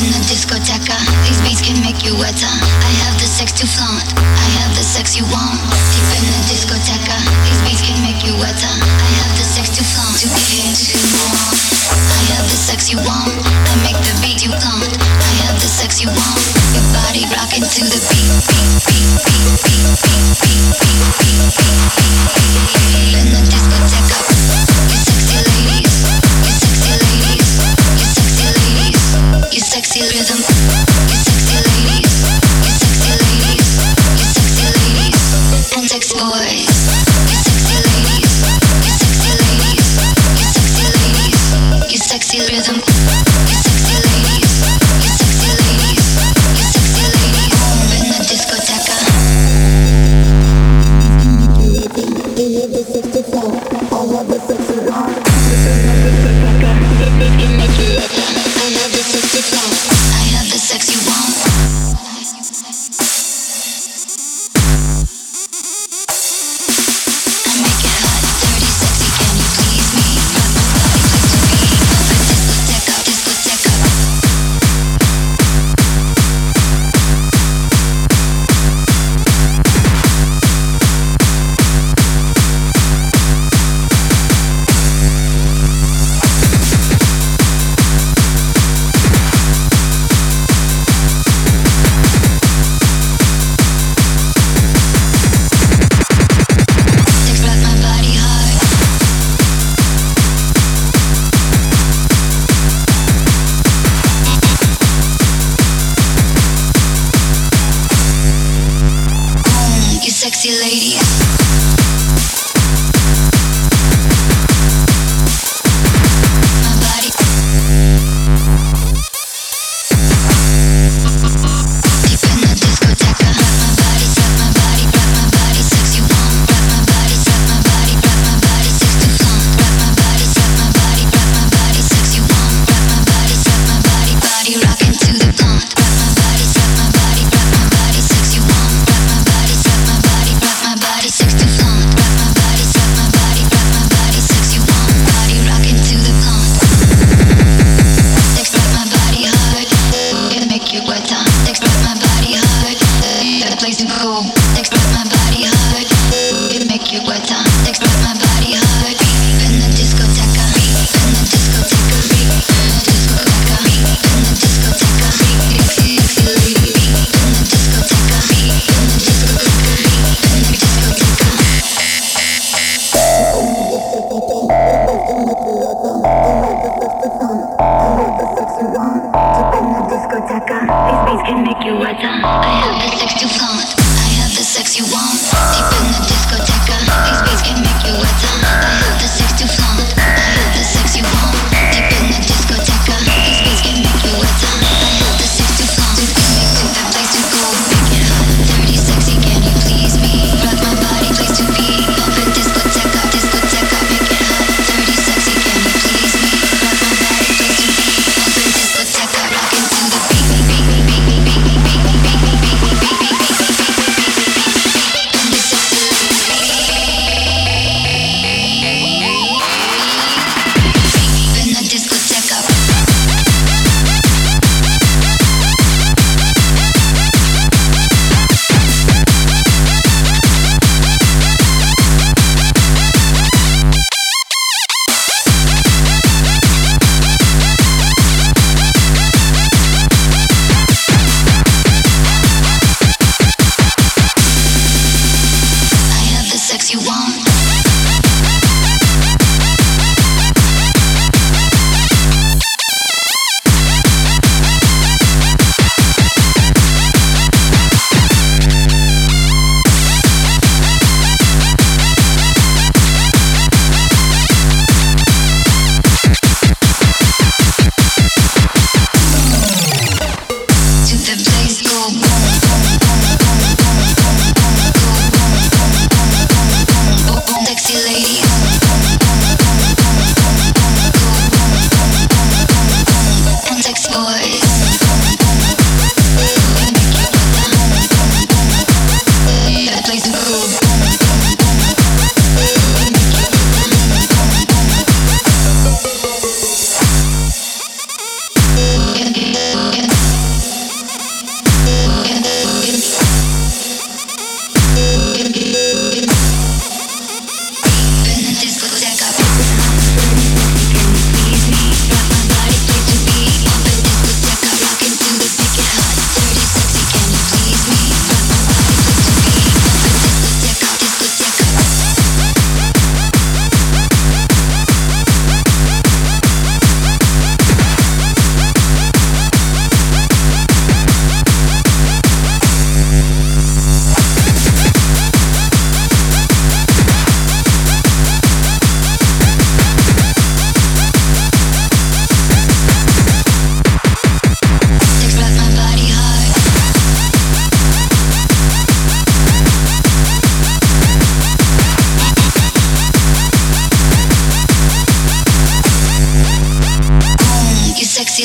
in the discoteca. These beats can make you wetter. I have the sex to flaunt. I have the sex you want. Deep in the discoteca. These beats can make you wetter. I have the sex to flaunt. To get to more. I have the sex you want. I make the beat you flaunt. I have the sex you want. Your body rocking to the beat. beat, beat, beat, beat, beat, beat, beat, beat, beat, beat. In the discoteca. Rhythm. cool. Expect my body hard. It make you wet down. Expect my body hard. Beep in the discoteca. Beep in the discoteca. Beep in the discoteca. Beep in the discoteca. Beep if in the discoteca. Beep in in the discoteca. These beats can make you wet down. I have the sex to flaunt. The sex you want. Deep in the discoteca. These beats can make you wetter. I have the sex to flaunt.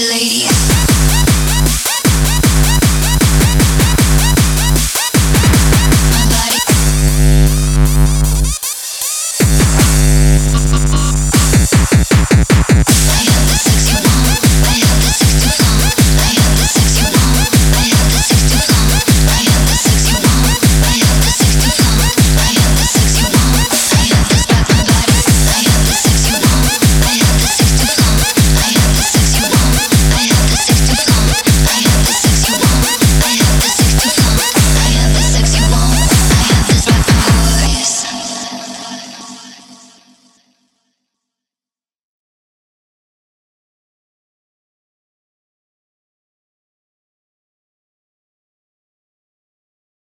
lady.